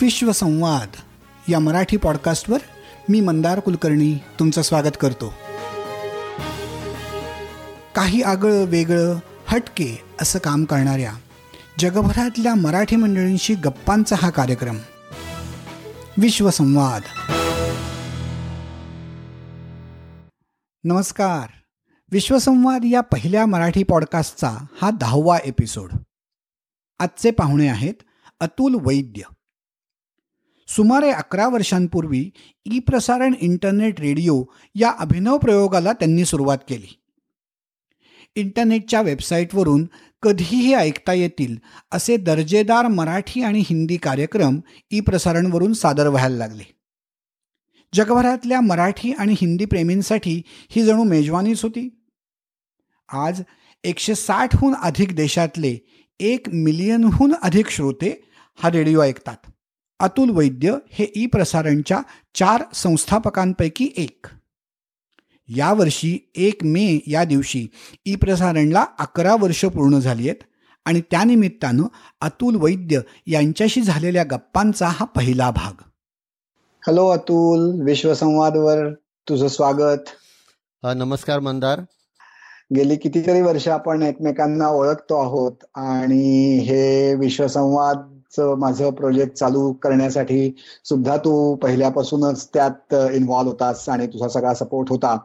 विश्वसंवाद या मराठी पॉडकास्टवर मी मंदार कुलकर्णी तुमचं स्वागत करतो. काही आगळं वेगळं हटके असं काम करणाऱ्या जगभरातल्या मराठी मंडळींशी गप्पांचा हा कार्यक्रम. विश्वसंवाद. नमस्कार. विश्वसंवाद या पहिल्या मराठी पॉडकास्टचा हा दहावा एपिसोड आजचे पाहुणे आहेत अतुल वैद्य. सुमारे अकरा वर्षांपूर्वी ई प्रसारण इंटरनेट रेडिओ या अभिनव प्रयोगाला त्यांनी सुरुवात केली. इंटरनेटच्या वेबसाईटवरून कधीही ऐकता येतील असे दर्जेदार मराठी आणि हिंदी कार्यक्रम ई प्रसारणवरून सादर व्हायला लागले. जगभरातल्या मराठी आणि हिंदी प्रेमींसाठी ही जणू मेजवानीच होती. आज एकशे साठहून अधिक देशातले एक मिलियनहून अधिक श्रोते हा रेडिओ ऐकतात. अतुल वैद्य हे ई प्रसारणच्या चार संस्थापकांपैकी एक. यावर्षी एक मे या दिवशी ई प्रसारणला अकरा वर्ष पूर्ण झाली आहेत आणि त्यानिमित्तानं अतुल वैद्य यांच्याशी झालेल्या गप्पांचा हा पहिला भाग. हॅलो अतुल. विश्वसंवादवर तुझं स्वागत. नमस्कार मंदार. गेली कितीतरी वर्ष आपण एकमेकांना ओळखतो आहोत आणि हे विश्वसंवाद माझं प्रोजेक्ट चालू करण्यासाठी सुद्धा तू पहिल्यापासूनच त्यात इन्व्हॉल्व्ह होतास आणि तुझा सगळा सपोर्ट होता.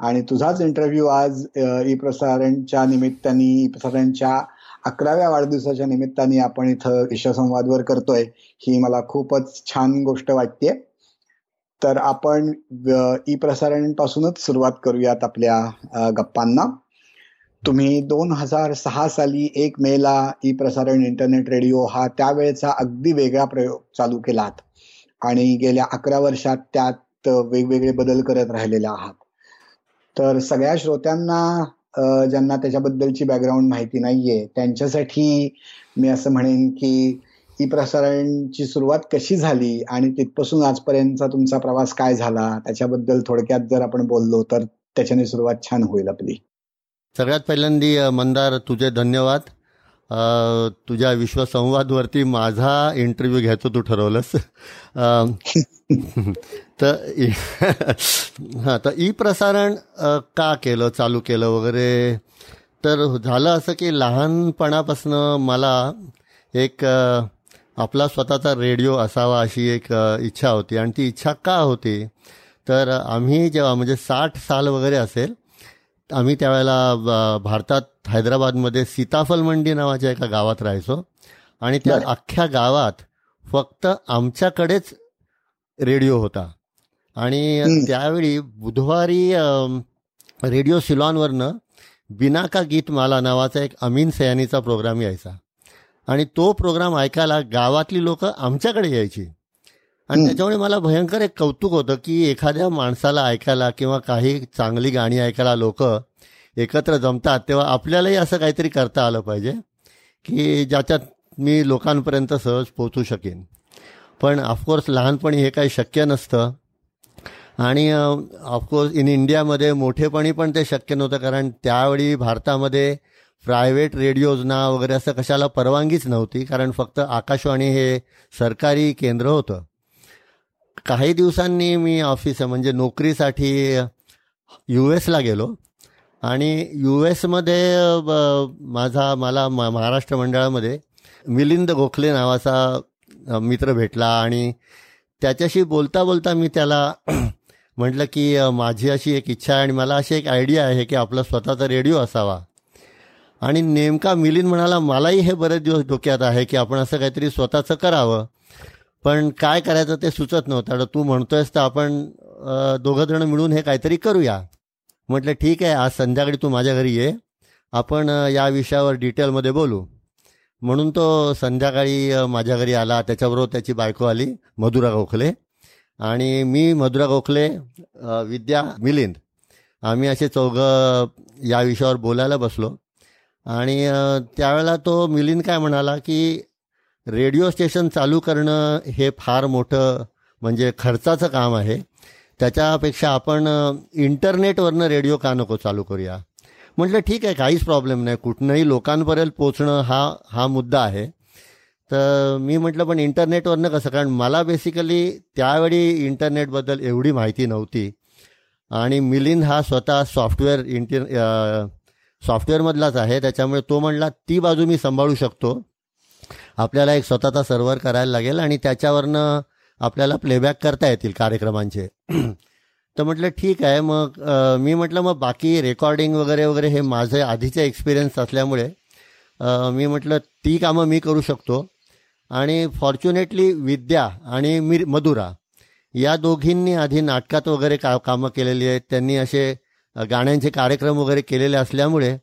आणि तुझाच इंटरव्ह्यू आज ई प्रसारणच्या निमित्ताने ई प्रसारणच्या अकराव्या वाढदिवसाच्या निमित्ताने आपण इथं विश्वसंवादवर करतोय. ही मला खूपच छान गोष्ट वाटते तर आपण ई प्रसारण पासूनच सुरुवात करूयात आपल्या गप्पांना. तुम्ही दोन हजार सहा साली एक मेला ई प्रसारण इंटरनेट रेडिओ हा त्यावेळेचा अगदी वेगळा प्रयोग चालू केलात. आणि गेल्या अकरा वर्षात त्यात वेगवेगळे बदल करत राहिलेले आहात. तर सगळ्या श्रोत्यांना ज्यांना त्याच्याबद्दलची बॅकग्राऊंड माहिती नाहीये त्यांच्यासाठी मी असं म्हणेन की ई प्रसारणची सुरुवात कशी झाली आणि तिथपासून आजपर्यंतचा तुमचा प्रवास काय झाला त्याच्याबद्दल थोडक्यात जर आपण बोललो तर त्याच्याने सुरुवात छान होईल आपली. सगळ्यात पहिल्यांदी मंदार तुझे धन्यवाद. तुझ्या विश्वसंवादवरती माझा इंटरव्ह्यू घ्यायचं तू ठरवलंस. तर हां तर ई प्रसारण का केलं चालू केलं वगैरे? तर झालं असं की लहानपणापासनं मला एक आपला स्वतःचा रेडिओ असावा अशी एक इच्छा होती. आणि ती इच्छा का होती? तर आम्ही जेव्हा म्हणजे साठ साल वगैरे असेल आम्ही त्यावेळेला भारतात हैदराबादमध्ये सीताफल मंडी नावाच्या एका गावात राहायचो. आणि त्या अख्ख्या गावात फक्त आमच्याकडेच रेडिओ होता. आणि त्यावेळी बुधवारी रेडिओ सिलॉनवरनं बिनाका गीत माला नावाचा एक अमीन सयानीचा प्रोग्राम यायचा. आणि तो प्रोग्राम ऐकायला गावातली लोक आमच्याकडे यायची. आणि त्याच्यामुळे मला भयंकर एक कौतुक होतं की एखाद्या माणसाला ऐकायला किंवा काही चांगली गाणी ऐकायला लोक एकत्र जमतात तेव्हा आपल्यालाही असं काहीतरी करता आलं पाहिजे की ज्याच्यात मी लोकांपर्यंत सहज पोचू शकेन. पण ऑफकोर्स लहानपणी हे काही शक्य नसतं. आणि ऑफकोर्स इन इंडियामध्ये मोठेपणी पण ते शक्य नव्हतं कारण त्यावेळी भारतामध्ये प्रायव्हेट रेडिओजना वगैरे असं कशाला परवानगीच नव्हती कारण फक्त आकाशवाणी हे सरकारी केंद्र होतं. काही दिवसांनी मी ऑफिस म्हणजे नोकरीसाठी यू एसला गेलो. आणि यू एसमध्ये माझा मला महाराष्ट्र मंडळामध्ये मिलिंद गोखले नावाचा मित्र भेटला. आणि त्याच्याशी बोलता बोलता मी त्याला म्हटलं की माझी अशी एक इच्छा आहे आणि मला अशी एक आयडिया आहे की आपला स्वतःचा रेडिओ असावा. आणि नेमका मिलिंद म्हणाला मलाही हे बरेच दिवस डोक्यात आहे की आपण असं काहीतरी स्वतःचं करावं. पण काय करायचं ते सुचत नव्हतं. तू म्हणतोयस तर आपण दोघं जण मिळून हे काहीतरी करूया. म्हटलं ठीक आहे आज संध्याकाळी तू माझ्या घरी ये. आपण या विषयावर डिटेलमध्ये बोलू. म्हणून तो संध्याकाळी माझ्या घरी आला. त्याच्याबरोबर त्याची बायको आली मधुरा गोखले. आणि मी मधुरा गोखले विद्या मिलिंद. आम्ही असे चौघं या विषयावर बोलायला बसलो. आणि त्यावेळेला तो मिलिंद काय म्हणाला की रेडिओ स्टेशन चालू करणं हे फार मोठं म्हणजे खर्चाचं काम आहे. त्याच्यापेक्षा आपण इंटरनेटवरनं रेडिओ का नको चालू करूया? म्हटलं ठीक आहे काहीच प्रॉब्लेम नाही. कुठनंही लोकांपर्यंत पोचणं हा हा मुद्दा आहे. तर मी म्हटलं पण इंटरनेटवरनं कसं? कारण मला बेसिकली त्यावेळी इंटरनेटबद्दल एवढी माहिती नव्हती. आणि मिलिंद हा स्वतः सॉफ्टवेअर इंटर सॉफ्टवेअरमधलाच आहे. त्याच्यामुळे तो म्हणला ती बाजू मी सांभाळू शकतो. आपल्याला एक स्वतःचा सर्व्हर करायला लागेल आणि त्याच्यावरनं आपल्याला प्लेबॅक करता येतील कार्यक्रमांचे. तर म्हटलं ठीक आहे. मग मी म्हटलं मग बाकी रेकॉर्डिंग वगैरे वगैरे हे माझे आधीचे एक्सपिरियन्स असल्यामुळे मी म्हटलं ती कामं मी करू शकतो. आणि फॉर्च्युनेटली विद्या आणि मी मधुरा या दोघींनी आधी नाटकात वगैरे का कामं केलेली आहेत. त्यांनी असे गाण्यांचे कार्यक्रम वगैरे केलेले असल्यामुळे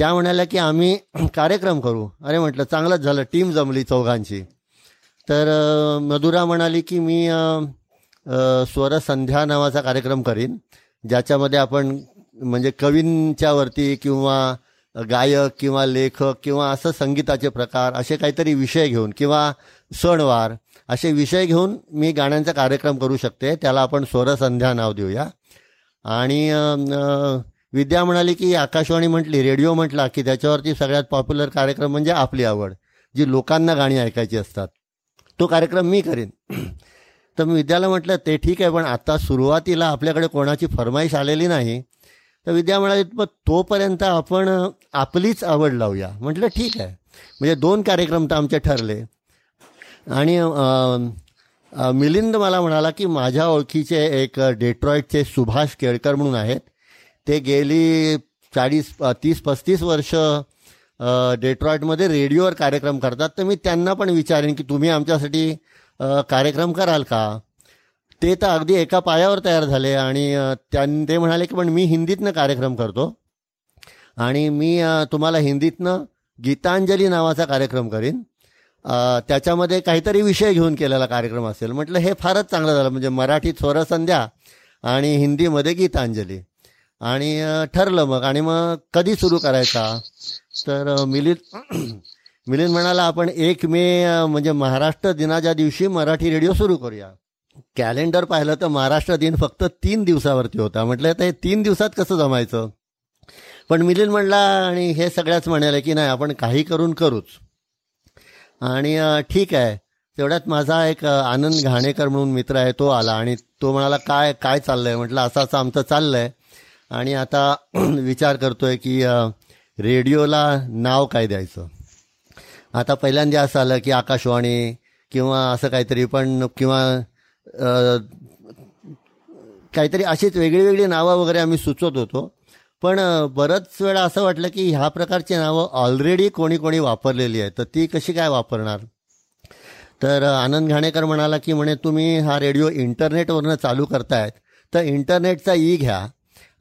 त्या म्हणाल्या की आम्ही कार्यक्रम करू. अरे म्हटलं चांगलंच झालं. टीम जमली चौघांची. तर मधुरा म्हणाली की मी स्वरसंध्या नावाचा कार्यक्रम करीन. ज्याच्यामध्ये आपण म्हणजे कवींच्यावरती किंवा गायक किंवा लेखक किंवा असं संगीताचे प्रकार असे काहीतरी विषय घेऊन किंवा सणवार असे विषय घेऊन मी गाण्यांचा कार्यक्रम करू शकते. त्याला आपण स्वरसंध्या नाव देऊया. आणि विद्या म्हणाली की आकाशवाणी म्हटली रेडिओ म्हटला की त्याच्यावरती सगळ्यात पॉप्युलर कार्यक्रम म्हणजे आपली आवड जी लोकांना गाणी ऐकायची असतात. तो कार्यक्रम मी करीन. तर मी विद्याला म्हटलं ते ठीक आहे पण आता सुरुवातीला आपल्याकडे कोणाची फरमाईश आलेली नाही. तर विद्या म्हणाली मग तोपर्यंत आपण आपलीच आवड लावूया. म्हटलं ठीक आहे. म्हणजे दोन कार्यक्रम तर आमचे ठरले. आणि मिलिंद मला म्हणाला की माझ्या ओळखीचे एक डेट्रॉईटचे सुभाष केळकर म्हणून आहेत. ते गेली चाळीस तीस पस्तीस वर्ष डेट्रॉइटमध्ये रेडिओवर कार्यक्रम करतात. तर मी त्यांना पण विचारेन की तुम्ही आमच्यासाठी कार्यक्रम कराल का? ते तर अगदी एका पायावर तयार झाले आणि त्यां ते म्हणाले की पण मी हिंदीतनं कार्यक्रम करतो आणि मी तुम्हाला हिंदीतनं गीतांजली नावाचा कार्यक्रम करीन. त्याच्यामध्ये काहीतरी विषय घेऊन केलेला कार्यक्रम असेल. म्हटलं हे फारच चांगलं झालं. म्हणजे मराठीत स्वरसंध्या आणि हिंदीमध्ये गीतांजली. आणि ठरलं मग. आणि मग कधी सुरू करायचा? तर मिलिंद मिलिंद म्हणाला आपण एक मे म्हणजे महाराष्ट्र दिनाच्या दिवशी मराठी रेडिओ सुरू करूया. कॅलेंडर पाहिलं तर महाराष्ट्र दिन फक्त तीन दिवसावरती होता. म्हटलं तर हे तीन दिवसात कसं जमायचं? पण मिलिंद म्हणला आणि हे सगळ्याच म्हणाले की नाही आपण काही करून करूच. आणि ठीक आहे. तेवढ्यात माझा एक आनंद घाणेकर म्हणून मित्र आहे तो आला. आणि तो म्हणाला काय काय चाललंय? म्हटलं असं असं आमचं चाललंय. आणि आता विचार करतोय की रेडिओला नाव काय द्यायचं? आता पहिल्यांदा असं आलं की आकाशवाणी किंवा असं काहीतरी पण किंवा काहीतरी अशीच वेगळी वेगळी नावं वगैरे आम्ही सुचवत होतो. पण बरंच वेळा असं वाटलं की ह्या प्रकारची नावं ऑलरेडी कोणी कोणी वापरलेली आहेत. तर ती कशी काय वापरणार? तर आनंद घाणेकर म्हणाला की म्हणे तुम्ही हा रेडिओ इंटरनेटवरनं चालू करतायत. तर इंटरनेटचा ई घ्या.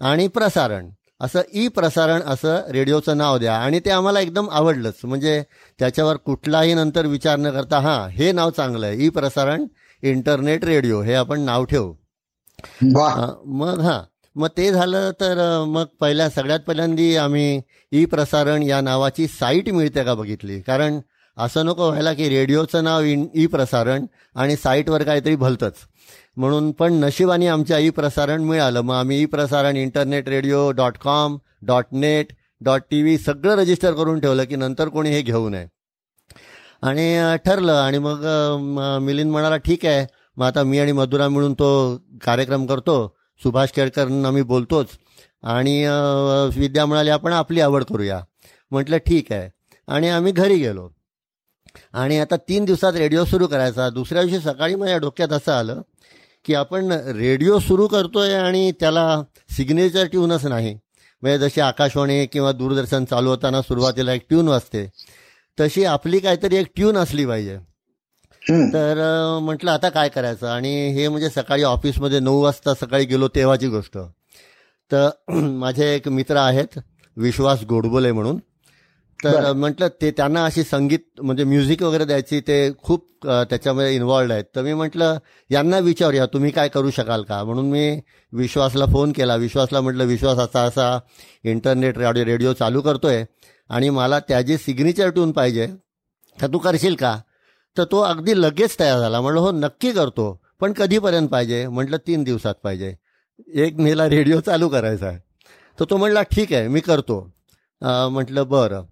आणि प्रसारण. असं ई प्रसारण असं रेडिओचं नाव द्या. आणि ते आम्हाला एकदम आवडलंच. म्हणजे त्याच्यावर कुठलाही नंतर विचार न करता हां हे नाव चांगलं आहे ई प्रसारण इंटरनेट रेडिओ. हे आपण नाव ठेवू. मग हां. मग ते झालं तर मग पहिल्या सगळ्यात पहिल्यांदा आम्ही ई प्रसारण या नावाची साईट मिळते का बघितली? कारण असं नको व्हायला की रेडिओचं नाव ई प्रसारण आणि साईटवर काहीतरी भलतंच. म्हणून पण नशिबाने आमच्या ई प्रसारण मिळालं. मग आम्ही e Prasaran internet radio dot com dot net dot T V सगळं रजिस्टर करून ठेवलं की नंतर कोणी हे घेऊ नये. आणि ठरलं. आणि मग मिलिंद म्हणाला ठीक आहे. मग आता मी आणि मधुरा मिळून तो कार्यक्रम करतो. सुभाष केळकरांना आम्ही बोलतोच. आणि विद्या म्हणाली आपण आपली आवड करूया. म्हटलं ठीक आहे. आणि आम्ही घरी गेलो. आणि आता तीन दिवसात रेडिओ सुरू करायचा. दुसऱ्या दिवशी सकाळी माझ्या डोक्यात असं आलं की आपण रेडिओ सुरू करतोय आणि त्याला सिग्नेचर ट्यूनच नाही. म्हणजे जशी आकाशवाणी किंवा दूरदर्शन चालू होताना सुरुवातीला एक ट्यून वाजते तशी आपली काहीतरी एक ट्यून असली पाहिजे. तर म्हटलं आता काय करायचं? आणि हे म्हणजे सकाळी ऑफिसमध्ये नऊ वाजता सकाळी गेलो तेव्हाची गोष्ट. तर माझे एक मित्र आहेत विश्वास गोडबोले म्हणून. तर म्हटलं ते त्यांना अशी संगीत म्हणजे म्युझिक वगैरे द्यायची ते खूप त्याच्यामध्ये इन्वॉल्ड आहेत. तर मी म्हटलं यांना विचारूया तुम्ही काय करू शकाल का? म्हणून मी विश्वासला फोन केला. विश्वासला म्हटलं विश्वास असा असा इंटरनेट रेडिओ रेडिओ चालू करतोय आणि मला त्याची सिग्नेचर ट्यून पाहिजे. तर तू करशील का? तर तो अगदी लगेच तयार झाला. म्हटलं हो नक्की करतो. पण कधीपर्यंत पाहिजे? म्हटलं तीन दिवसात पाहिजे. एक मेला रेडिओ चालू करायचा आहे. तर तो म्हटला ठीक आहे मी करतो. म्हटलं बरं.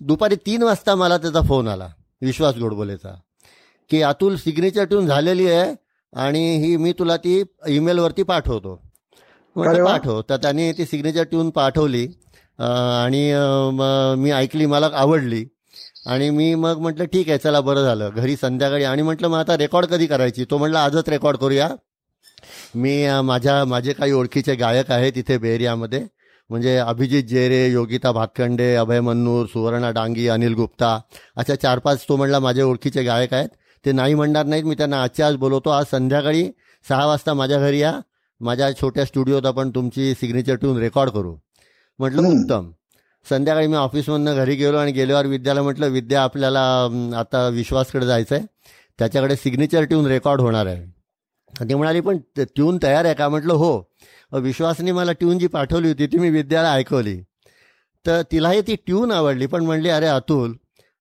दुपारी तीन वाजता मला त्याचा फोन आला विश्वास गोडबोलेचा की अतुल सिग्नेचर ट्यून झालेली आहे आणि ही मी तुला ती ईमेलवरती पाठवतो. पाठव. तर त्यांनी ती सिग्नेचर ट्यून पाठवली आणि मी ऐकली मला आवडली. आणि मी मग म्हटलं ठीक आहे चला बरं झालं. घरी संध्याकाळी. आणि म्हटलं मग आता रेकॉर्ड कधी करायची? तो म्हटलं आजच रेकॉर्ड करूया. मी माझ्या माझे काही ओळखीचे गायक आहेत इथे बेरियामध्ये म्हणजे अभिजित जेरे योगिता भातखंडे अभय मन्नूर सुवर्णा डांगी अनिल गुप्ता. अशा चार पाच तो म्हणला माझे ओळखीचे गायक आहेत. ते नाही म्हणणार नाहीत मी त्यांना आजच्या आज बोलवतो. आज संध्याकाळी सहा वाजता माझ्या घरी या. माझ्या छोट्या स्टुडिओत आपण तुमची सिग्नेचर ट्यून रेकॉर्ड करू. म्हटलं उत्तम. संध्याकाळी मी ऑफिसमधनं घरी गेलो आणि गेल्यावर विद्याला म्हटलं विद्या आपल्याला आता विश्वासकडे जायचं आहे त्याच्याकडे सिग्नेचर ट्यून रेकॉर्ड होणार आहे. ती म्हणाली पण ट्यून तयार आहे का? म्हटलं हो. विश्वासने मला ट्यून जी पाठवली होती ती मी विद्याला ऐकवली. तर तिलाही ती ट्यून आवडली पण म्हणली अरे अतुल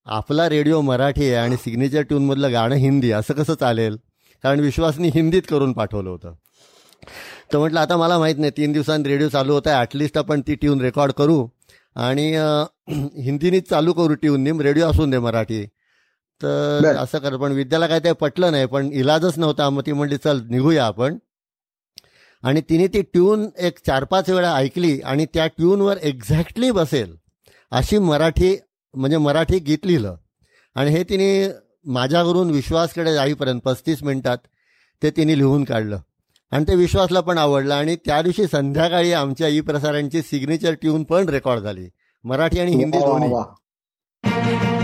आपला रेडिओ मराठी आहे आणि सिग्नेचर ट्यूनमधलं गाणं हिंदी असं कसं चालेल? कारण विश्वासनी हिंदीत करून पाठवलं होतं. तर म्हटलं आता मला माहीत नाही तीन दिवसांनी रेडिओ चालू होता आहे ॲटलिस्ट आपण ती ट्यून रेकॉर्ड करू आणि हिंदीनीच चालू करू ट्यूननी रेडिओ असून दे मराठी. तर असं कर पण विद्याला काय ते पटलं नाही पण इलाजच नव्हता. मग ती म्हणली चल निघूया आपण. आणि तिने ती ट्यून एक चार पाच वेळा ऐकली आणि त्या ट्यूनवर एक्झॅक्टली बसेल अशी मराठी म्हणजे मराठी गीत लिहिलं. आणि हे तिने माझ्यावरून विश्वासकडे जाईपर्यंत पस्तीस मिनिटात ते तिने लिहून काढलं. आणि ते विश्वासला पण आवडलं. आणि त्या दिवशी संध्याकाळी आमच्या ई प्रसारांची सिग्नेचर ट्यून पण रेकॉर्ड झाली. मराठी आणि हिंदी दोन्ही.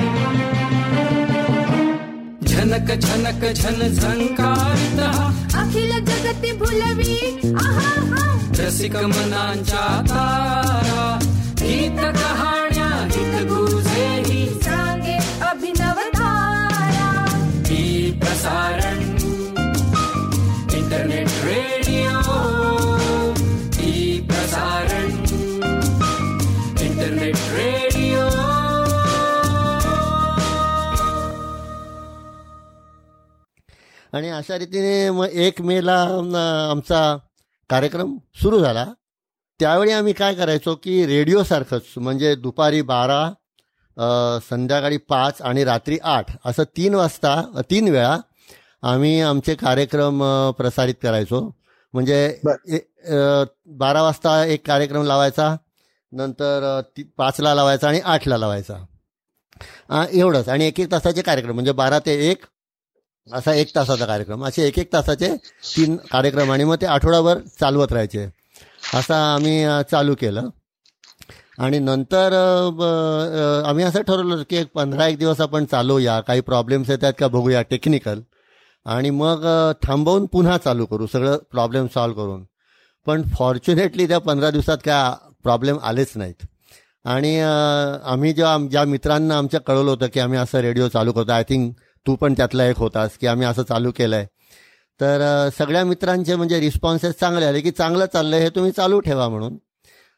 झनक झनक झन झंकारित. अखिल जगती भुलवी रसिक मनांच्या तारा. गीत कहाण्या हित गुजे सांगे अभिनव धारा. ई प्रसारण आणि अशा रीतीने मग एक मेला आमचा कार्यक्रम सुरू झाला. त्यावेळी आम्ही काय करायचो की रेडिओसारखंच म्हणजे दुपारी बारा संध्याकाळी पाच आणि रात्री आठ असं तीन वाजता तीन वेळा आम्ही आमचे कार्यक्रम प्रसारित करायचो. म्हणजे बारा. वाजता एक कार्यक्रम लावायचा नंतर पाचला लावायचा आणि आठला लावायचा. एवढंच. आणि एक एक तासाचे कार्यक्रम म्हणजे बारा ते एक असा एक तासाचा कार्यक्रम. असे एक एक तासाचे तीन कार्यक्रम आणि मग ते आठवडाभर चालवत राहायचे. असा आम्ही चालू केलं. आणि नंतर आम्ही असं ठरवलं की एक पंधरा एक दिवस आपण चालवूया काही प्रॉब्लेम्स येतात का बघूया टेक्निकल आणि मग थांबवून पुन्हा चालू करू सगळं प्रॉब्लेम सॉल्व्ह करून. पण फॉर्च्युनेटली त्या पंधरा दिवसात काय प्रॉब्लेम आलेच नाहीत. आणि आम्ही जेव्हा ज्या मित्रांना आमच्या कळवलं होतं की आम्ही असं रेडिओ चालू करतो आय थिंक तू पण त्यातला एक होतास की आम्ही असं चालू केलं आहे तर सगळ्या मित्रांचे म्हणजे रिस्पॉन्सेस चांगले आले की चांगलं चाललं हे तुम्ही चालू ठेवा म्हणून.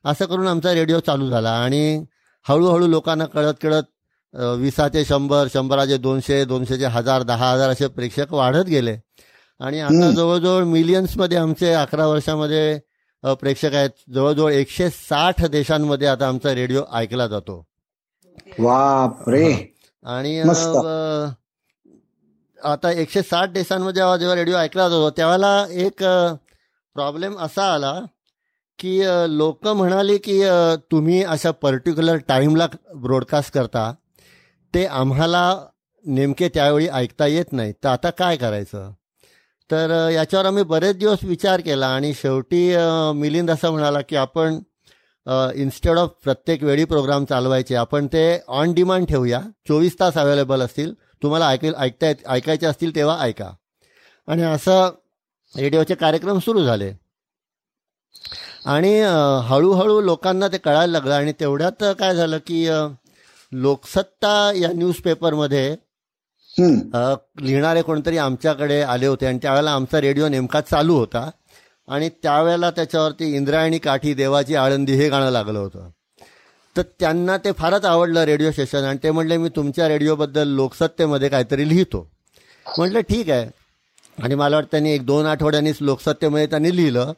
असं करून आमचा रेडिओ चालू झाला आणि हळूहळू लोकांना कळत कळत विसाचे शंभर शंभराचे दोनशे दोनशेचे हजार दहा हजार असे प्रेक्षक वाढत गेले. आणि आता जवळजवळ मिलियन्समध्ये आमचे अकरा वर्षामध्ये प्रेक्षक आहेत. जवळजवळ एकशे साठ देशांमध्ये आता आमचा रेडिओ ऐकला जातो. आणि आता एकशे साठ देशांमध्ये जेव्हा जेव्हा रेडिओ ऐकला जातो त्यावेळेला एक प्रॉब्लेम असा आला की लोक म्हणाले की तुम्ही अशा पर्टिक्युलर टाईमला ब्रॉडकास्ट करता ते आम्हाला नेमके त्यावेळी ऐकता येत नाही. तर आता काय करायचं? तर याच्यावर आम्ही बरेच दिवस विचार केला आणि शेवटी मिलिंद असं म्हणाला की आपण इन्स्टेड ऑफ प्रत्येक वेळी प्रोग्राम चालवायचे आपण ते ऑन डिमांड ठेवूया. चोवीस तास अवेलेबल असतील. तुम्हाला ऐकेल ऐकता ऐकायचे असतील तेव्हा ऐका. आणि असं रेडिओचे कार्यक्रम सुरू झाले. आणि हळूहळू लोकांना ते कळायला लागलं आणि तेवढ्यात काय झालं की लोकसत्ता या न्यूजपेपरमध्ये लिहिणारे कोणतरी आमच्याकडे आले होते आणि त्यावेळेला आमचा रेडिओ नेमका चालू होता. आणि त्यावेळेला त्याच्यावरती इंद्रायणी काठी देवाची आळंदी हे गाणं लागलं होतं. तर त्यांना ते फारच आवडलं रेडिओ स्टेशन आणि ते म्हणले मी तुमच्या रेडिओबद्दल लोकसत्तेमध्ये काहीतरी लिहितो. म्हटलं ठीक आहे. आणि मला वाटतं त्यांनी एक दोन आठवड्यांनीच लोकसत्तेमध्ये त्यांनी लिहिलं.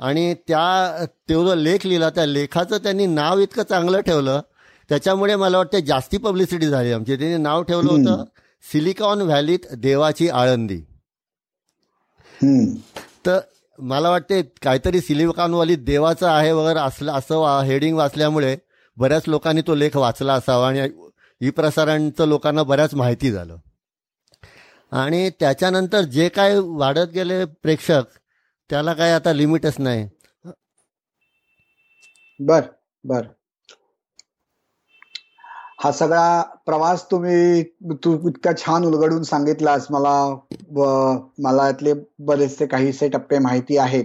आणि त्या तो जो लेख लिहिला त्या लेखाचं त्यांनी नाव इतकं चांगलं ठेवलं. त्याच्यामुळे मला वाटतं जास्ती पब्लिसिटी झाली आमची. त्याने नाव ठेवलं होतं सिलिकॉन व्हॅलीत देवाची आळंदी. तर मला वाटते काहीतरी सिलिकॉन व्हॅलीत देवाचं आहे वगैरे असलं असं हेडिंग वाचल्यामुळे बऱ्याच लोकांनी तो लेख वाचला असावा आणि ई प्रसारणचं लोकांना बऱ्याच माहिती झालं. आणि त्याच्यानंतर जे काय वाढत गेले प्रेक्षक त्याला काय आता लिमिटच नाही. बर बर. हा सगळा प्रवास तुम्ही तू इतका छान उलगडून सांगितलास. मला मला यातले बरेचसे काहीसे टप्पे माहिती आहेत.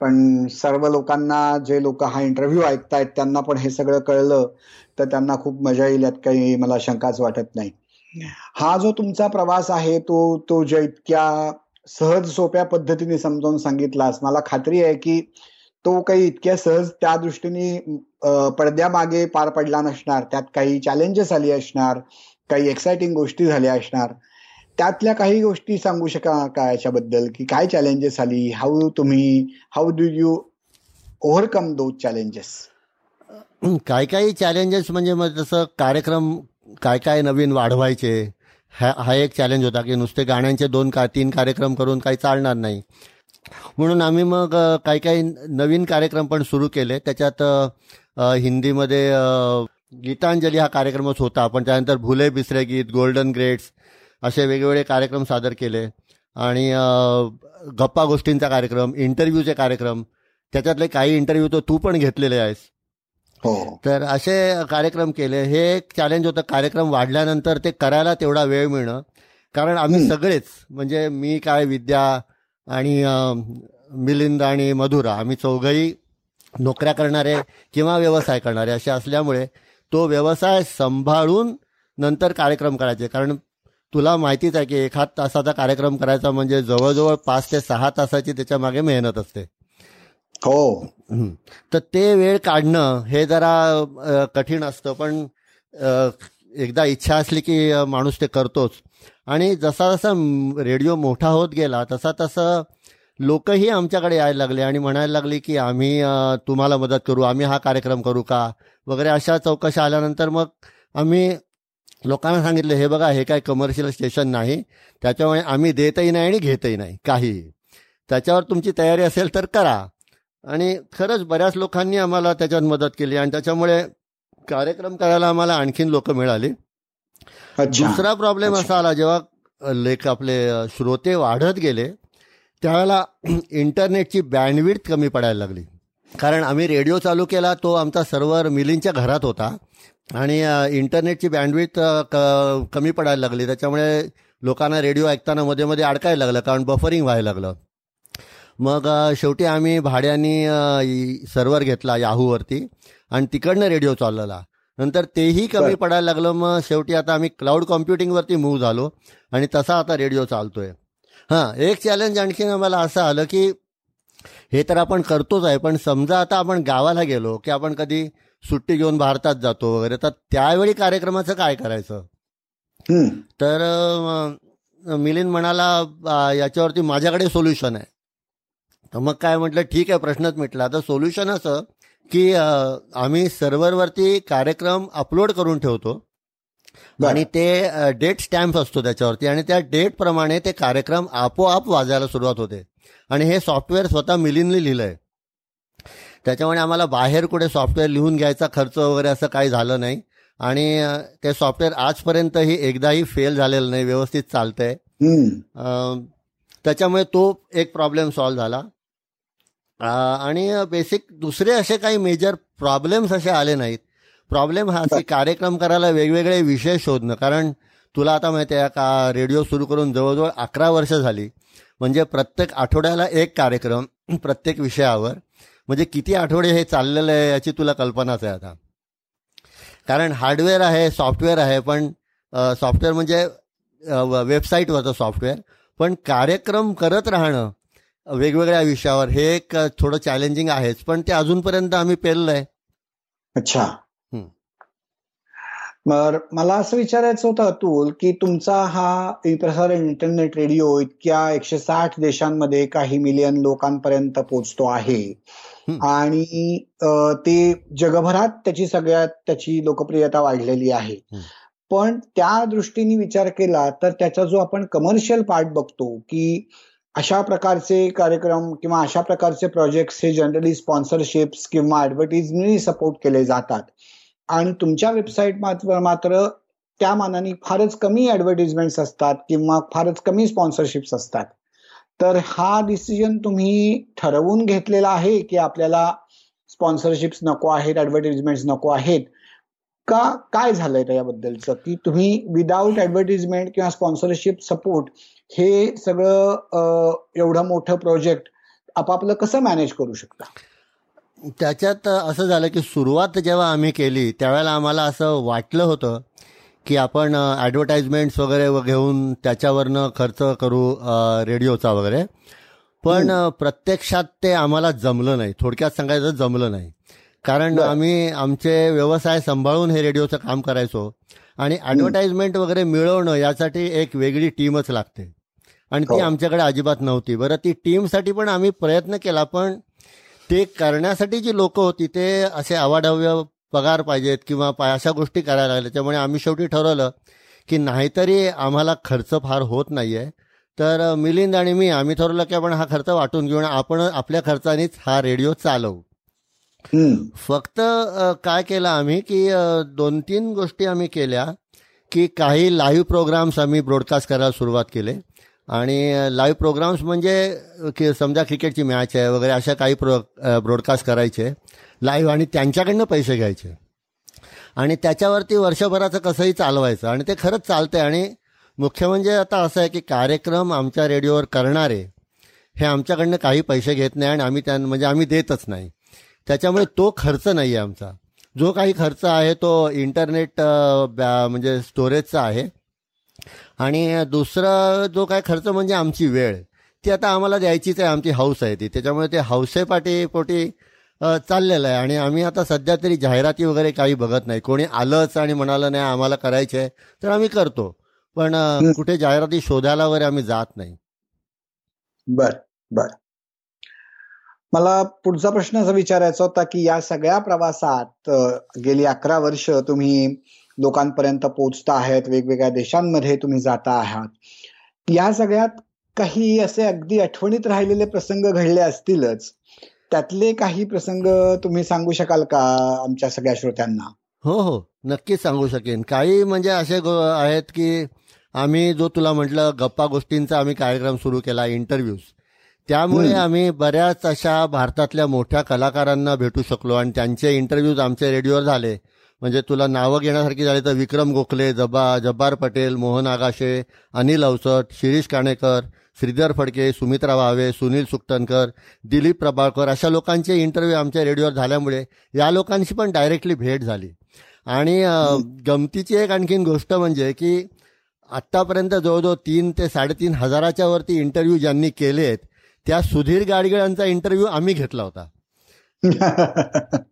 पण सर्व लोकांना जे लोक हा इंटरव्ह्यू ऐकतायत त्यांना पण हे सगळं कळलं तर त्यांना खूप मजा येईल यात काही मला शंकाच वाटत नाही. हा जो तुमचा प्रवास आहे तो तो ज्या इतक्या सहज सोप्या पद्धतीने समजावून सांगितलास मला खात्री आहे की तो काही इतक्या सहज त्या दृष्टीने पडद्यामागे पार पडला नसणार. त्यात काही चॅलेंजेस आली असणार काही एक्साइटिंग गोष्टी झाल्या असणार. त्यातल्या काही गोष्टी सांगू शकाल का याच्याबद्दल? की काय चॅलेंजेस आली? हाऊ तुम्ही how do you overcome those challenges काय काही चॅलेंजेस म्हणजे मग जसं कार्यक्रम काय काय नवीन वाढवायचे हा हा एक चॅलेंज होता की नुसते गाण्यांचे दोन का तीन कार्यक्रम करून काही चालणार नाही. म्हणून आम्ही मग काही काही नवीन कार्यक्रम पण सुरू केले. त्याच्यात हिंदीमध्ये गीतांजली हा कार्यक्रमच होता. पण त्यानंतर भुले बिसरे गीत गोल्डन ग्रेड्स असे वेगवेगळे कार्यक्रम सादर केले. आणि गप्पा गोष्टींचा कार्यक्रम इंटरव्ह्यूचे कार्यक्रम. त्याच्यातले काही इंटरव्ह्यू तर तू पण घेतलेले आहेस. हो. तर असे कार्यक्रम केले. हे एक चॅलेंज होतं. कार्यक्रम वाढल्यानंतर ते करायला तेवढा वेळ मिळणं. कारण आम्ही. सगळेच म्हणजे मी काय विद्या आणि मिलिंद आणि मधुरा आम्ही चौघही नोकऱ्या करणारे किंवा व्यवसाय करणारे असे असल्यामुळे तो व्यवसाय सांभाळून नंतर कार्यक्रम करायचे. कारण तुला माहितीच आहे की एखाद तासाचा कार्यक्रम करायचा म्हणजे जवळजवळ पाच ते सहा तासाची त्याच्यामागे मेहनत असते. हो. तर ते वेळ काढणं हे जरा कठीण असतं. पण एकदा इच्छा असली की माणूस ते करतोच. आणि जसा जसा रेडिओ मोठा होत गेला तसा तसं लोकही आमच्याकडे यायला लागले आणि म्हणायला लागली की आम्ही तुम्हाला मदत करू आम्ही हा कार्यक्रम करू का? वगैरे अशा चौकशा आल्यानंतर मग आम्ही लोकांना सांगितलं हे बघा हे काय कमर्शियल स्टेशन नाही. त्याच्यामुळे आम्ही देतही नाही आणि घेतही नाही काही त्याच्यावर तुमची तयारी असेल तर करा. आणि खरंच बऱ्याच लोकांनी आम्हाला त्याच्यात मदत केली आणि त्याच्यामुळे कार्यक्रम करायला आम्हाला आणखीन लोकं मिळाली. दुसरा प्रॉब्लेम. असा आला जेव्हा लेख आपले श्रोते वाढत गेले त्यावेळेला इंटरनेटची बँडविड्थ कमी पडायला लागली. कारण आम्ही रेडिओ चालू केला तो आमचा सर्व्हर मिलिंदच्या घरात होता. आणि इंटरनेटची बँडविड्थ क- कमी पडायला लागली. त्याच्यामुळे लोकांना रेडिओ ऐकताना मध्ये मध्ये अडकायला लागलं कारण बफरिंग व्हायला लागलं. मग शेवटी आम्ही भाड्याने सर्व्हर घेतला याहूवरती आणि तिकडनं रेडिओ चालवला नंतर तेही कमी. पडायला लागलं मग शेवटी आता आम्ही क्लाउड कॉम्प्युटिंगवरती मूव्ह झालो आणि तसा आता रेडिओ चालतोय हां एक चॅलेंज आणखीन आम्हाला असं आलं की हे तर आपण करतोच आहे पण समजा आता आपण गावाला गेलो की आपण कधी सुट्टी घेऊन भारतात जातो वगैरे तर त्यावेळी कार्यक्रमाचं काय करायचं. तर मिलिंद म्हणाला "आ, याच्यावरती माझ्याकडे सोल्युशन आहे तर मग काय म्हटलं ठीक आहे प्रश्नच मिटला आता सोल्युशन असं की आम्ही सर्व्हरवरती कार्यक्रम अपलोड करून ठेवतो. आणि ते डेट स्टॅम्प असतो त्याच्यावरती आणि त्या डेटप्रमाणे ते कार्यक्रम आपोआप वाजायला सुरुवात होते. आणि हे सॉफ्टवेअर स्वतः मिलिंदने लिहिलंय. त्याच्यामुळे आम्हाला बाहेर कुठे सॉफ्टवेअर लिहून घ्यायचा खर्च वगैरे असं काही झालं नाही. आणि ते सॉफ्टवेअर आजपर्यंतही एकदाही फेल झालेलं नाही व्यवस्थित चालतंय. त्याच्यामुळे तो एक प्रॉब्लेम सॉल्व्ह झाला. आणि बेसिक दुसरे असे काही मेजर प्रॉब्लेम्स असे आले नाहीत. प्रॉब्लेम हा की कार्यक्रम करायला वेगवेगळे विषय शोधणं. कारण तुला आता माहिती आहे का रेडिओ सुरू करून जवळजवळ अकरा वर्ष झाली. म्हणजे प्रत्येक आठवड्याला एक कार्यक्रम प्रत्येक विषयावर. म्हणजे किती आठवडे हे चाललेलं आहे याची तुला कल्पनाच आहे आता. कारण हार्डवेअर आहे सॉफ्टवेअर आहे पण सॉफ्टवेअर म्हणजे व- वेबसाईटवरचं सॉफ्टवेअर. पण कार्यक्रम करत राहणं वेगवेगळ्या विषयावर. हे एक थोडं चॅलेंजिंग आहेच पण ते अजूनपर्यंत आम्ही पेललं आहे. अच्छा. मला असं विचारायचं होतं अतुल की तुमचा हा ई प्रसारण इंटरनेट रेडिओ इतक्या एकशे साठ देशांमध्ये काही मिलियन लोकांपर्यंत पोहोचतो आहे. आणि ते जगभरात त्याची सगळ्यात त्याची लोकप्रियता वाढलेली आहे. पण त्या दृष्टीने विचार केला तर त्याचा जो आपण कमर्शियल पार्ट बघतो की अशा प्रकारचे कार्यक्रम किंवा अशा प्रकारचे प्रोजेक्ट्स हे जनरली स्पॉन्सरशिप्स किंवा ऍडव्हर्टिजमेंटनी सपोर्ट केले जातात. आणि तुमच्या वेबसाईट मात्र मात्र त्या मानाने फारच कमी ऍडव्हर्टिजमेंट्स असतात किंवा फारच कमी स्पॉन्सरशिप्स असतात. तर हा डिसिजन तुम्ही ठरवून घेतलेला आहे की आपल्याला स्पॉन्सरशिप्स नको आहेत ऍडव्हर्टिजमेंट्स नको आहेत? का काय झालंय त्याबद्दलचं? की तुम्ही विदाऊट ऍडव्हर्टिजमेंट किंवा स्पॉन्सरशिप सपोर्ट हे सगळं एवढं मोठं प्रोजेक्ट आपापलं कसं मॅनेज करू शकता? त्याच्यात असं झालं की सुरुवात जेव्हा आम्ही केली त्यावेळेला आम्हाला असं वाटलं होतं की आपण ॲडव्हर्टाईजमेंट्स वगैरे घेऊन त्याच्यावरनं खर्च करू रेडिओचा वगैरे. पण अ, प्रत्यक्षात ते आम्हाला जमलं नाही. थोडक्यात सांगायचं जमलं नाही. कारण. आम्ही आमचे व्यवसाय सांभाळून हे रेडिओचं काम करायचो आणि ॲडव्हर्टाईजमेंट वगैरे मिळवणं यासाठी एक वेगळी टीमच लागते. आणि ती हो. आमच्याकडे अजिबात नव्हती. बरं ती टीमसाठी पण आम्ही प्रयत्न केला पण ते करण्यासाठी जी लोक होती ते असे अवाढव्य पगार पाहिजेत किंवा अशा गोष्टी करायला लागल्या. त्यामुळे आम्ही शेवटी ठरवलं की नाहीतरी आम्हाला खर्च फार होत नाहीये. तर अ, मिलिंद आणि मी आम्ही ठरवलं की आपण हा खर्च वाटून घेऊन आपण आपल्या खर्चानेच हा रेडिओ चालवू. फक्त काय केलं आम्ही की दोन तीन गोष्टी आम्ही केल्या की काही लाईव्ह प्रोग्राम्स आम्ही ब्रॉडकास्ट करायला सुरुवात केले. आणि लाईव्ह प्रोग्राम्स म्हणजे की समजा क्रिकेटची मॅच आहे वगैरे अशा काही प्रो ब्रॉडकास्ट करायचे. लाईव्ह आणि त्यांच्याकडनं पैसे घ्यायचे. आणि त्याच्यावरती वर्षभराचं कसंही चालवायचं. आणि ते खरंच चालतंय. आणि मुख्य म्हणजे आता असं आहे की कार्यक्रम आमच्या रेडिओवर करणारे हे आमच्याकडनं काही पैसे घेत नाही आणि आम्ही त्यां म्हणजे आम्ही देतच नाही. त्याच्यामुळे तो खर्च नाही आहे आमचा. जो काही खर्च आहे तो इंटरनेट बॅ- म्हणजे स्टोरेजचा आहे. आणि दुसरा जो काय खर्च म्हणजे आमची वेळ ती आता आम्हाला द्यायचीच आहे आमची हाऊस आहे ती. त्याच्यामुळे ते हौसेपाठी पोटी चाललेलं आहे. आणि आम्ही आता सध्या तरी जाहिराती वगैरे काही बघत नाही. कोणी आलंच आणि म्हणालं नाही आम्हाला करायचं आहे तर आम्ही करतो. पण कुठे जाहिराती शोधायला वगैरे आम्ही जात नाही. बर बर. मला पुढचा प्रश्न असा विचारायचा होता की या सगळ्या प्रवासात गेली अकरा वर्ष तुम्ही लोकांपर्यंत पोहोचता आहेत वेगवेगळ्या देशांमध्ये तुम्ही जाता आहात. या सगळ्यात काही असे अगदी आठवणीत राहिलेले प्रसंग घडले असतीलच. त्यातले काही प्रसंग तुम्ही सांगू शकाल का आमच्या सगळ्या श्रोत्यांना? हो हो. नक्कीच सांगू शकेन. काही म्हणजे असे आहेत की आम्ही जो तुला म्हटलं गप्पा गोष्टींचा आम्ही कार्यक्रम सुरू केला इंटरव्ह्यूज त्यामुळे. आम्ही बऱ्याच अशा भारतातल्या मोठ्या कलाकारांना भेटू शकलो आणि त्यांचे इंटरव्ह्यूज आमच्या रेडिओवर झाले. म्हणजे तुला नावं घेण्यासारखी झाली तर विक्रम गोखले जबा जब्बार पटेल मोहन आगाशे अनिल अवसट शिरीष काणेकर श्रीधर फडके सुमित्रा भावे सुनील सुकटणकर दिलीप प्रभाकर अशा लोकांचे इंटरव्ह्यू आमच्या रेडिओवर झाल्यामुळे या लोकांशी पण डायरेक्टली भेट झाली. आणि गमतीची एक आणखीन गोष्ट म्हणजे की आत्तापर्यंत जवळजवळ तीन ते साडेतीन हजाराच्या वरती इंटरव्ह्यू ज्यांनी केले आहेत त्या सुधीर गाडगिळांचा इंटरव्ह्यू आम्ही घेतला होता.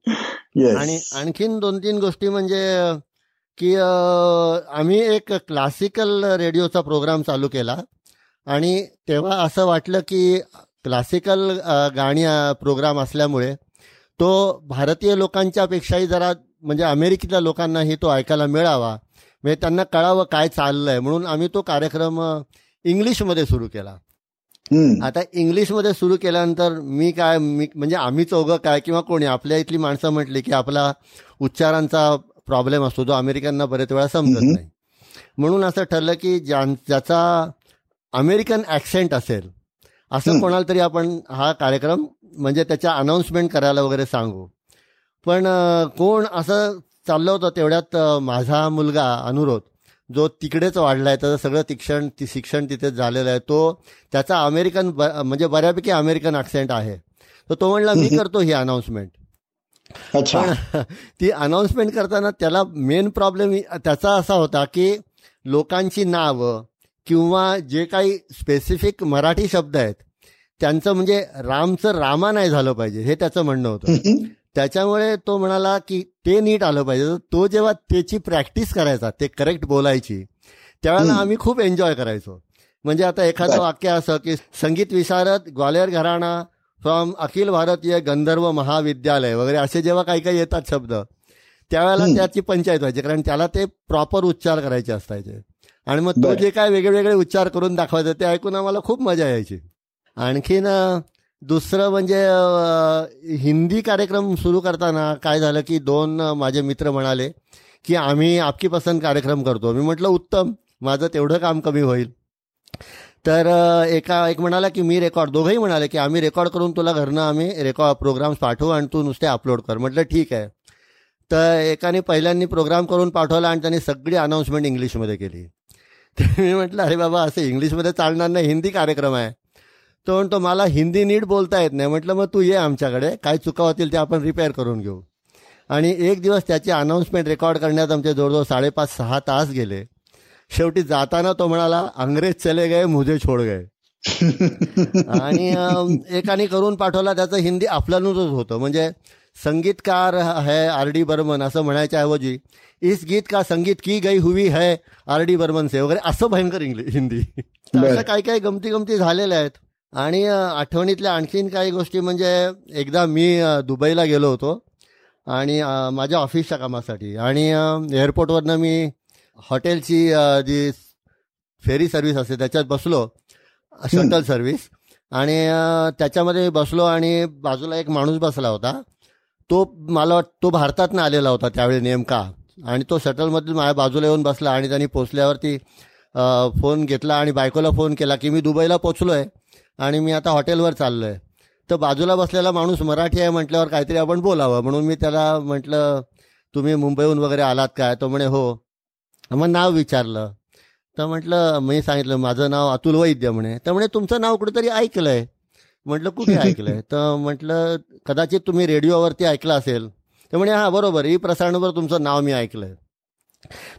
आणि आणखीन दोन तीन गोष्टी म्हणजे की आम्ही एक क्लासिकल रेडिओचा प्रोग्राम चालू केला. आणि तेव्हा असं वाटलं की क्लासिकल गाणी प्रोग्राम असल्यामुळे तो भारतीय लोकांच्या पेक्षाही जरा म्हणजे अमेरिकेतल्या लोकांनाही तो ऐकायला मिळावा. म्हणजे त्यांना कळावं काय चाललंय. म्हणून आम्ही तो कार्यक्रम इंग्लिशमध्ये सुरू केला. आता इंग्लिशमध्ये सुरू केल्यानंतर मी काय मी म्हणजे आम्ही चौघं काय किंवा कोणी आपल्या इथली माणसं म्हटली की आपला उच्चारांचा प्रॉब्लेम असतो जो अमेरिकनना बरेच वेळा समजत. नाही म्हणून असं ठरलं की ज्यां ज्याचा अमेरिकन ॲक्सेंट असेल असं. कोणाला तरी आपण हा कार्यक्रम म्हणजे त्याच्या अनाऊन्समेंट करायला वगैरे सांगू पण कोण असं चाललं होतं तेवढ्यात माझा मुलगा अनुरोध जो तिकडेच वाढलाय त्याचं सगळं शिक्षण ती शिक्षण तिथेच झालेलं आहे तो त्याचा अमेरिकन म्हणजे बऱ्यापैकी अमेरिकन ॲक्सेंट आहे. तर तो म्हणला मी करतो ही अनाऊन्समेंट अच्छा. पण ती अनाऊन्समेंट करताना त्याला मेन प्रॉब्लेम त्याचा असा होता की लोकांची नावं किंवा जे काही स्पेसिफिक मराठी शब्द आहेत त्यांचं म्हणजे रामचं रामा नाही झालं पाहिजे हे त्याचं म्हणणं होतं. त्याच्यामुळे तो म्हणाला की ते नीट आलं पाहिजे तो जेव्हा त्याची प्रॅक्टिस करायचा ते करेक्ट बोलायची त्यावेळेला. आम्ही खूप एन्जॉय करायचो म्हणजे आता एखादं. वाक्य असं की संगीत विशारद ग्वालियर घराणा फ्रॉम अखिल भारतीय गंधर्व महाविद्यालय वगैरे असे जेव्हा काही काही येतात शब्द त्यावेळेला. त्याची पंचायत व्हायची कारण त्याला ते प्रॉपर उच्चार करायचे असायचे आणि मग तो. जे काय वेगळे वेगळे उच्चार करून दाखवायचं ते ऐकून आम्हाला खूप मजा यायची आणखीन दुसरं म्हणजे हिंदी कार्यक्रम सुरू करताना काय झालं की दोन माझे मित्र म्हणाले की आम्ही आपकी पसंत कार्यक्रम करतो. मी म्हटलं उत्तम. माझं तेवढं काम कमी होईल. तर एका एक म्हणाला की मी रेकॉर्ड दोघंही म्हणाले की आम्ही रेकॉर्ड करून तुला घरनं आम्ही रेकॉर्ड प्रोग्राम्स पाठवू आणि तू नुसते अपलोड कर. म्हटलं ठीक आहे. तर एकाने पहिल्यांनी प्रोग्राम करून पाठवला आणि त्यांनी सगळी अनाऊन्समेंट इंग्लिशमध्ये केली. तर मी म्हटलं अरे बाबा असं इंग्लिशमध्ये चालणार नाही. हिंदी कार्यक्रम आहे. तो म्हणतो मला हिंदी नीट बोलता येत नाही. म्हटलं मग तू ये आमच्याकडे. काय चुका होतील ते आपण रिपेअर करून घेऊ. आणि एक दिवस त्याची अनाऊन्समेंट रेकॉर्ड करण्यात आमचे जवळजवळ साडेपाच सहा तास गेले. शेवटी जाताना तो म्हणाला अंग्रेज चले गए मुझे छोड गए. आणि एकाने करून पाठवला त्याचं हिंदी आपल्यानुसच होतं. म्हणजे संगीतकार है आर डी बर्मन असं म्हणायच्या ऐवजी इस गीत का संगीत की गई हुई है आर डी बर्मन से? वगैरे असं भयंकर इंग्लिश हिंदी. अशा काही काही गमती गमती झालेल्या आहेत. आणि आठवणीतल्या आणखीन काही गोष्टी म्हणजे एकदा मी दुबईला गेलो होतो आणि माझ्या ऑफिसच्या कामासाठी आणि एअरपोर्टवरनं मी हॉटेलची जी फेरी सर्व्हिस असते त्याच्यात बसलो शटल सर्व्हिस आणि त्याच्यामध्ये बसलो आणि बाजूला एक माणूस बसला होता. तो मला तो भारतातनं आलेला होता त्यावेळी नेमका आणि तो शटलमधील माझ्या बाजूला येऊन बसला आणि त्यांनी पोचल्यावरती फोन घेतला आणि बायकोला फोन केला की मी दुबईला पोचलो आहे आणि मी आता हॉटेलवर चाललो आहे तर बाजूला बसलेला माणूस मराठी आहे म्हटल्यावर काहीतरी आपण बोलावं. म्हणून मी त्याला म्हटलं तुम्ही मुंबईहून वगैरे आलात काय? तो म्हणे हो. मग नाव विचारलं. तर म्हटलं मी सांगितलं माझं नाव अतुल वैद्य म्हणे. तर म्हणे तुमचं नाव कुठेतरी ऐकलंय. म्हटलं कुठे ऐकलंय? तर म्हटलं कदाचित तुम्ही रेडिओवरती ऐकलं असेल. तर म्हणे हां बरोबर ई प्रसारणवर तुमचं नाव मी ऐकलंय.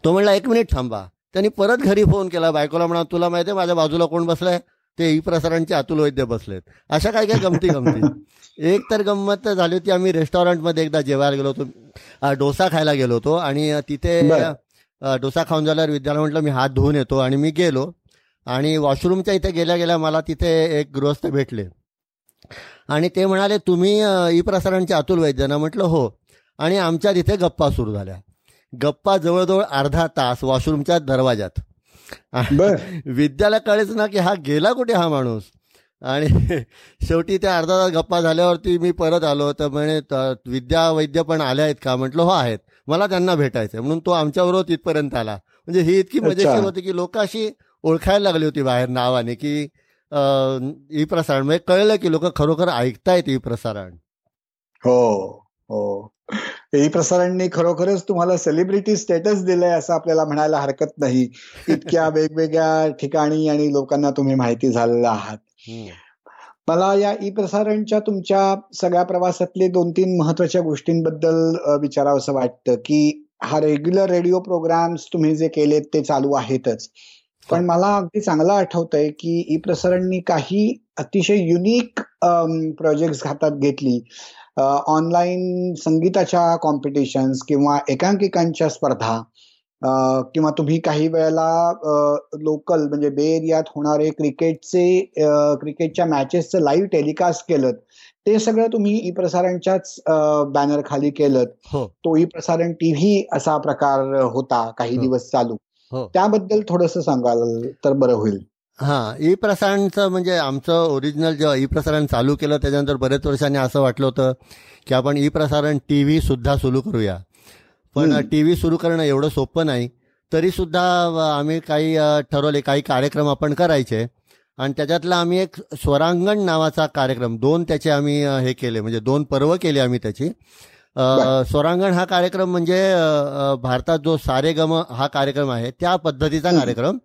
तो म्हटला एक मिनिट थांबा. त्यांनी परत घरी फोन केला बायकोला म्हणा तुला माहिती आहे माझ्या बाजूला कोण बसलाय? ते ई प्रसारणचे अतुल वैद्य बसलेत. अशा काय काय गमती गमती? एक तर गंमत झाली होती आम्ही रेस्टॉरंटमध्ये एकदा जेवायला गेलो होतो डोसा खायला गेलो होतो आणि तिथे डोसा खाऊन झाल्यावर विद्याला म्हटलं मी हात धुवून येतो. आणि मी गेलो आणि वॉशरूमच्या इथे गेल्या गेल्या मला तिथे एक गृहस्थ भेटले. आणि ते म्हणाले तुम्ही ई प्रसारणचे अतुल वैद्य ना म्हटलं हो. आणि आमच्या तिथे गप्पा सुरू झाल्या. गप्पा जवळजवळ अर्धा तास वॉशरूमच्या दरवाजात विद्याला कळेच ना की हा गेला कुठे हा माणूस? आणि शेवटी त्या अर्धा तास गप्पा झाल्यावरती मी परत आलो तर म्हणे "त- विद्या वैद्य पण आल्या आहेत का? म्हटलं हो आहेत. मला त्यांना भेटायचं म्हणून तो आमच्याबरोबर तिथपर्यंत आला. म्हणजे ही इतकी मजेशीर. होती की लोक अशी ओळखायला लागली होती बाहेर नावाने की ई प्रसारण. म्हणजे कळलं की लोक खरोखर ऐकतायत ई प्रसारण. हो हो. ई प्रसारणने खरोखरच तुम्हाला सेलिब्रिटी स्टेटस दिलंय असं आपल्याला म्हणायला हरकत नाही. इतक्या वेगवेगळ्या ठिकाणी आणि लोकांना तुम्ही माहिती झालेला आहात. मला या ई प्रसारणच्या तुमच्या सगळ्या प्रवासातले दोन तीन महत्त्वाच्या गोष्टींबद्दल अ, विचारावंसं वाटतं की हा रेग्युलर रेडिओ प्रोग्राम्स तुम्ही जे केलेत ते चालू आहेतच. पण मला अगदी चांगलं आठवतंय की ई प्रसारणनी काही अतिशय युनिक प्रोजेक्ट हातात घेतली. ऑनलाईन संगीताच्या कॉम्पिटिशन्स किंवा एकांकिकांच्या स्पर्धा किंवा तुम्ही काही वेळेला लोकल म्हणजे बे एरियात होणारे क्रिकेटचे क्रिकेटच्या मॅचेसचं लाईव्ह टेलिकास्ट केलं ते सगळं तुम्ही ई प्रसारणच्याच बॅनर खाली केलं. हो. तो ई प्रसारण टीव्ही असा प्रकार होता काही हो. दिवस चालू. हो. त्याबद्दल थोडंसं सांगाल तर बरं होईल. हां ई प्रसारणचं म्हणजे आमचं ओरिजिनल जेव्हा ई प्रसारण चालू केलं त्याच्यानंतर बरेच वर्षांनी असं वाटलं होतं की आपण ई प्रसारण टी व्ही सुद्धा सुरू करूया पण. टी व्ही सुरू करणं एवढं सोपं नाही तरी सुद्धा आम्ही काही ठरवले काही कार्यक्रम आपण करायचे आणि त्याच्यातला आम्ही एक स्वरांगण नावाचा कार्यक्रम दोन त्याचे आम्ही हे केले म्हणजे दोन पर्व केले आम्ही त्याची. स्वरांगण हा कार्यक्रम म्हणजे भारतात जो सारेगम हा कार्यक्रम आहे त्या पद्धतीचा. कार्यक्रम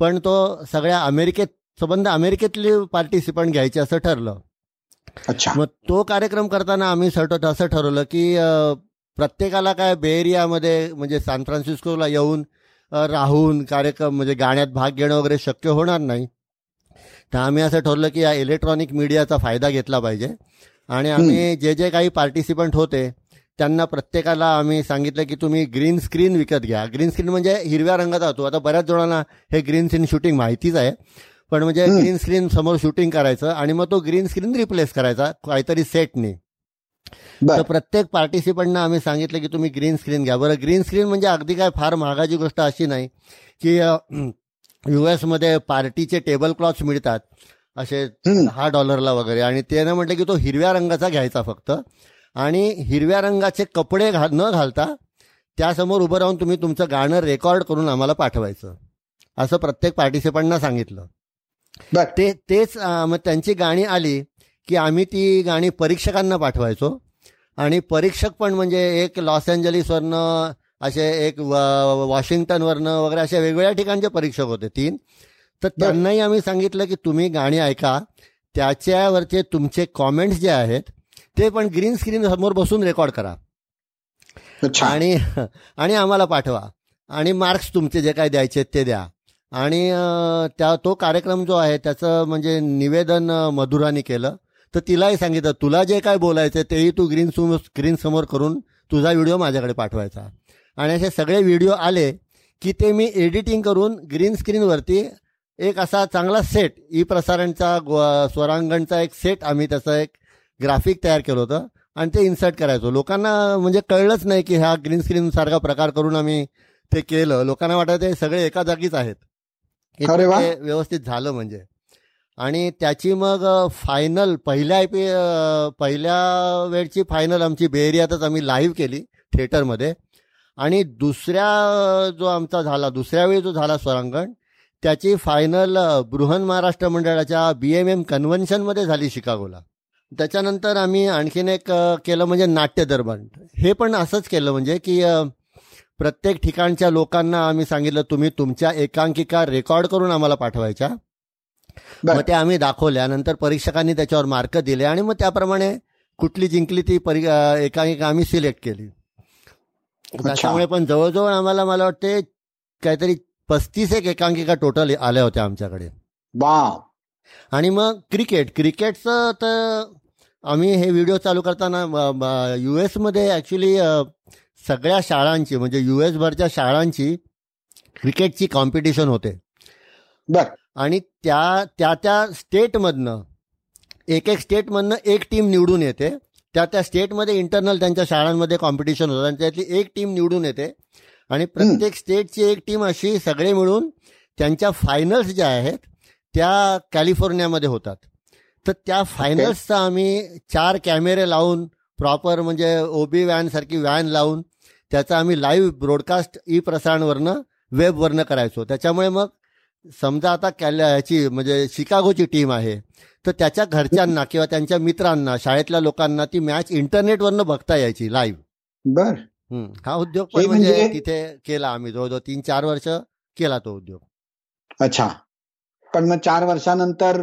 पण तो सगळ्या अमेरिकेत संबंध अमेरिकेतली पार्टिसिपंट घ्यायचे असं ठरलं. अच्छा. मग तो कार्यक्रम करताना आम्ही सर्ट असं ठरवलं की प्रत्येकाला काय बे एरियामध्ये म्हणजे सॅन फ्रान्सिस्कोला येऊन राहून कार्यक्रम म्हणजे गाण्यात भाग घेणं वगैरे शक्य होणार नाही. तर आम्ही असं ठरवलं की या इलेक्ट्रॉनिक मीडियाचा फायदा घेतला पाहिजे. आणि आम्ही जे जे काही पार्टिसिपंट होते त्यांना प्रत्येकाला आम्ही सांगितलं की तुम्ही ग्रीन स्क्रीन विकत घ्या. ग्रीन स्क्रीन म्हणजे हिरव्या रंगाचा होतो. आता बऱ्याच जणांना हे ग्रीन स्क्रीन शूटिंग माहितीच आहे. पण म्हणजे ग्रीन स्क्रीन समोर शूटिंग करायचं आणि मग तो ग्रीन स्क्रीन रिप्लेस करायचा काहीतरी सेटने तर प्रत्येक पार्टिसिपंटना आम्ही सांगितलं की तुम्ही ग्रीन स्क्रीन घ्या. बरं ग्रीन स्क्रीन म्हणजे अगदी काय फार महागाची गोष्ट अशी नाही की यू मध्ये पार्टीचे टेबल क्लॉथ्स मिळतात. असे. दहा डॉलरला वगैरे. आणि त्यानं म्हटलं की तो हिरव्या रंगाचा घ्यायचा फक्त. आणि हिरव्या रंगाचे कपडे घा न घालता त्यासमोर उभं राहून तुम्ही तुमचं गाणं रेकॉर्ड करून आम्हाला पाठवायचं. असं प्रत्येक पार्टिसिपंटना सांगितलं. ते तेच मग त्यांची गाणी आली की आम्ही ती गाणी परीक्षकांना पाठवायचो. आणि परीक्षक पण म्हणजे एक लॉस एंजलिसवरनं असे एक व- वॉशिंग्टनवरनं वगैरे अशा वेगवेगळ्या ठिकाणचे परीक्षक होते तीन. तर त्यांनाही आम्ही सांगितलं की तुम्ही गाणी ऐका. त्याच्यावरचे तुमचे कॉमेंट्स जे आहेत ते पण ग्रीन स्क्रीन समोर बसून रेकॉर्ड करा. आणि आणि आम्हाला पाठवा. आणि मार्क्स तुमचे जे काय द्यायचे ते द्या. आणि त्या तो कार्यक्रम जो आहे त्याचं म्हणजे निवेदन मधुराने केलं. तर तिलाही सांगितलं तुला जे काय बोलायचं तेही तू ग्रीन स्क्रीन समोर करून तुझा व्हिडिओ माझ्याकडे पाठवायचा. आणि असे सगळे व्हिडिओ आले की ते मी एडिटिंग करून ग्रीन स्क्रीनवरती एक असा चांगला सेट ई प्रसारणचा स्वरांगणचा एक सेट आम्ही त्याचं एक ग्राफिक तयार केलं होतं आणि ते इन्सर्ट करायचो. लोकांना म्हणजे कळलंच नाही की हा ग्रीन स्क्रीन सारखा प्रकार करून आम्ही ते केलं. लोकांना वाटत ते सगळे एका जागीच आहेत. व्यवस्थित झालं म्हणजे. आणि त्याची मग फायनल पहिल्या आय पी पहिल्या वेळची फायनल आमची बेरियातच आम्ही लाईव्ह केली थिएटरमध्ये आणि दुसऱ्या जो आमचा झाला दुसऱ्या वेळी जो झाला स्वरांगण त्याची फायनल बृहन महाराष्ट्र मंडळाच्या बी एम एम कन्व्हेन्शनमध्ये झाली शिकागोला. त्याच्यानंतर आम्ही आणखीन एक केलं म्हणजे नाट्य दरबार. हे पण असंच केलं म्हणजे की प्रत्येक ठिकाणच्या लोकांना आम्ही सांगितलं तुम्ही तुमच्या एकांकिका रेकॉर्ड करून आम्हाला पाठवायच्या. मग ते आम्ही दाखवल्या. नंतर परीक्षकांनी त्याच्यावर मार्क दिले आणि मग त्याप्रमाणे कुठली जिंकली ती परी एकांकिका आम्ही सिलेक्ट केली. त्याच्यामुळे पण जवळजवळ आम्हाला मला वाटते काहीतरी पस्तीस एक एकांकिका टोटल आल्या होत्या आमच्याकडे. आणि मग क्रिकेट. क्रिकेटचं तर आम्ही हे व्हिडिओ चालू करताना यू एसमध्ये ॲक्च्युली सगळ्या शाळांची म्हणजे यू एस भरच्या शाळांची क्रिकेटची कॉम्पिटिशन होते. बर. आणि त्या त्या त्या स्टेटमधनं एक एक स्टेटमधनं एक टीम निवडून येते. त्या त्या स्टेटमध्ये इंटरनल त्यांच्या शाळांमध्ये कॉम्पिटिशन होतं. आणि त्यातली एक टीम निवडून येते. आणि प्रत्येक स्टेटची एक टीम अशी सगळे मिळून त्यांच्या फायनल्स ज्या आहेत त्या कॅलिफोर्नियामध्ये होतात. तर त्या फायनल्सचा आम्ही चार कॅमेरे लावून प्रॉपर म्हणजे ओबी व्हॅन सारखी व्हॅन लावून त्याचा आम्ही लाईव्ह ब्रॉडकास्ट ई प्रसारणवरनं वेबवरनं करायचो. त्याच्यामुळे मग समजा आता कॅल ह्याची म्हणजे शिकागोची टीम आहे तर त्याच्या घरच्यांना किंवा त्यांच्या मित्रांना शाळेतल्या लोकांना ती मॅच इंटरनेटवरनं बघता यायची लाईव्ह बर. हा उद्योग पण म्हणजे म्हणजे- तिथे केला आम्ही. जवळजवळ तीन चार वर्ष केला तो उद्योग. अच्छा. पण मग चार वर्षानंतर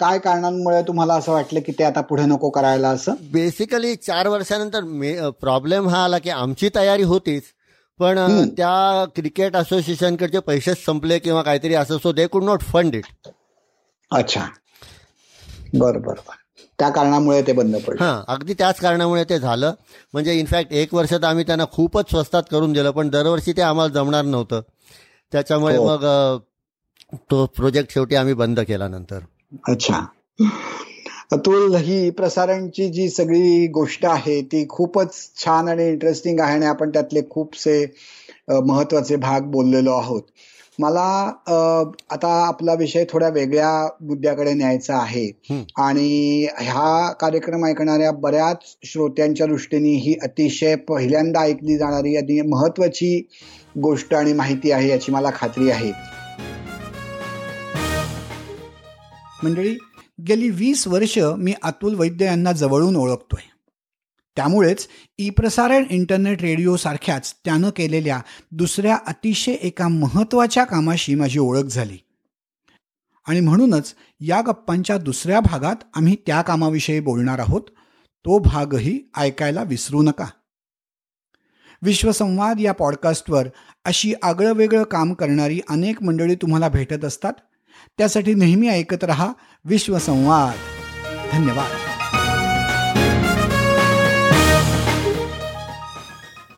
काय कारणांमुळे तुम्हाला असं वाटलं की ते आता पुढे नको करायला असं? बेसिकली चार वर्षानंतर प्रॉब्लेम हा आला की आमची तयारी होतीच. पण. त्या क्रिकेट असोसिएशनकडचे पैसेच संपले किंवा काहीतरी असं so they could not fund it अच्छा. बर बर त्या कारणामुळे ते बंद पडलं. हां अगदी त्याच कारणामुळे ते झालं. म्हणजे इनफॅक्ट एक वर्ष तर आम्ही त्यांना खूपच स्वस्तात करून दिलं पण दरवर्षी ते आम्हाला जमणार नव्हतं. त्याच्यामुळे हो. मग तो प्रोजेक्ट शेवटी आम्ही बंद केला नंतर. अच्छा. अतुल ही प्रसारणची जी सगळी गोष्ट आहे ती खूपच छान आणि इंटरेस्टिंग आहे आणि आपण त्यातले खूपसे महत्त्वाचे भाग बोललेलो आहोत. मला अ, आता आपला विषय थोड्या वेगळ्या मुद्द्याकडे न्यायचा आहे. आणि ह्या कार्यक्रम ऐकणाऱ्या बऱ्याच श्रोत्यांच्या दृष्टीने ही अतिशय पहिल्यांदा ऐकली जाणारी आणि महत्वाची गोष्ट आणि माहिती आहे याची मला खात्री आहे. मंडळी गेली वीस वर्ष मी अतुल वैद्य यांना जवळून ओळखतोय. त्यामुळेच ई प्रसारण इंटरनेट रेडिओसारख्याच त्यानं केलेल्या दुसऱ्या अतिशय एका महत्त्वाच्या कामाशी माझी ओळख झाली. आणि म्हणूनच या गप्पांच्या दुसऱ्या भागात आम्ही त्या कामाविषयी बोलणार आहोत. तो भागही ऐकायला विसरू नका. विश्वसंवाद या पॉडकास्टवर अशी आगळं वेगळं काम करणारी अनेक मंडळी तुम्हाला भेटत असतात. त्यासाठी नेहमी ऐकत रहा विश्वसंवाद. धन्यवाद.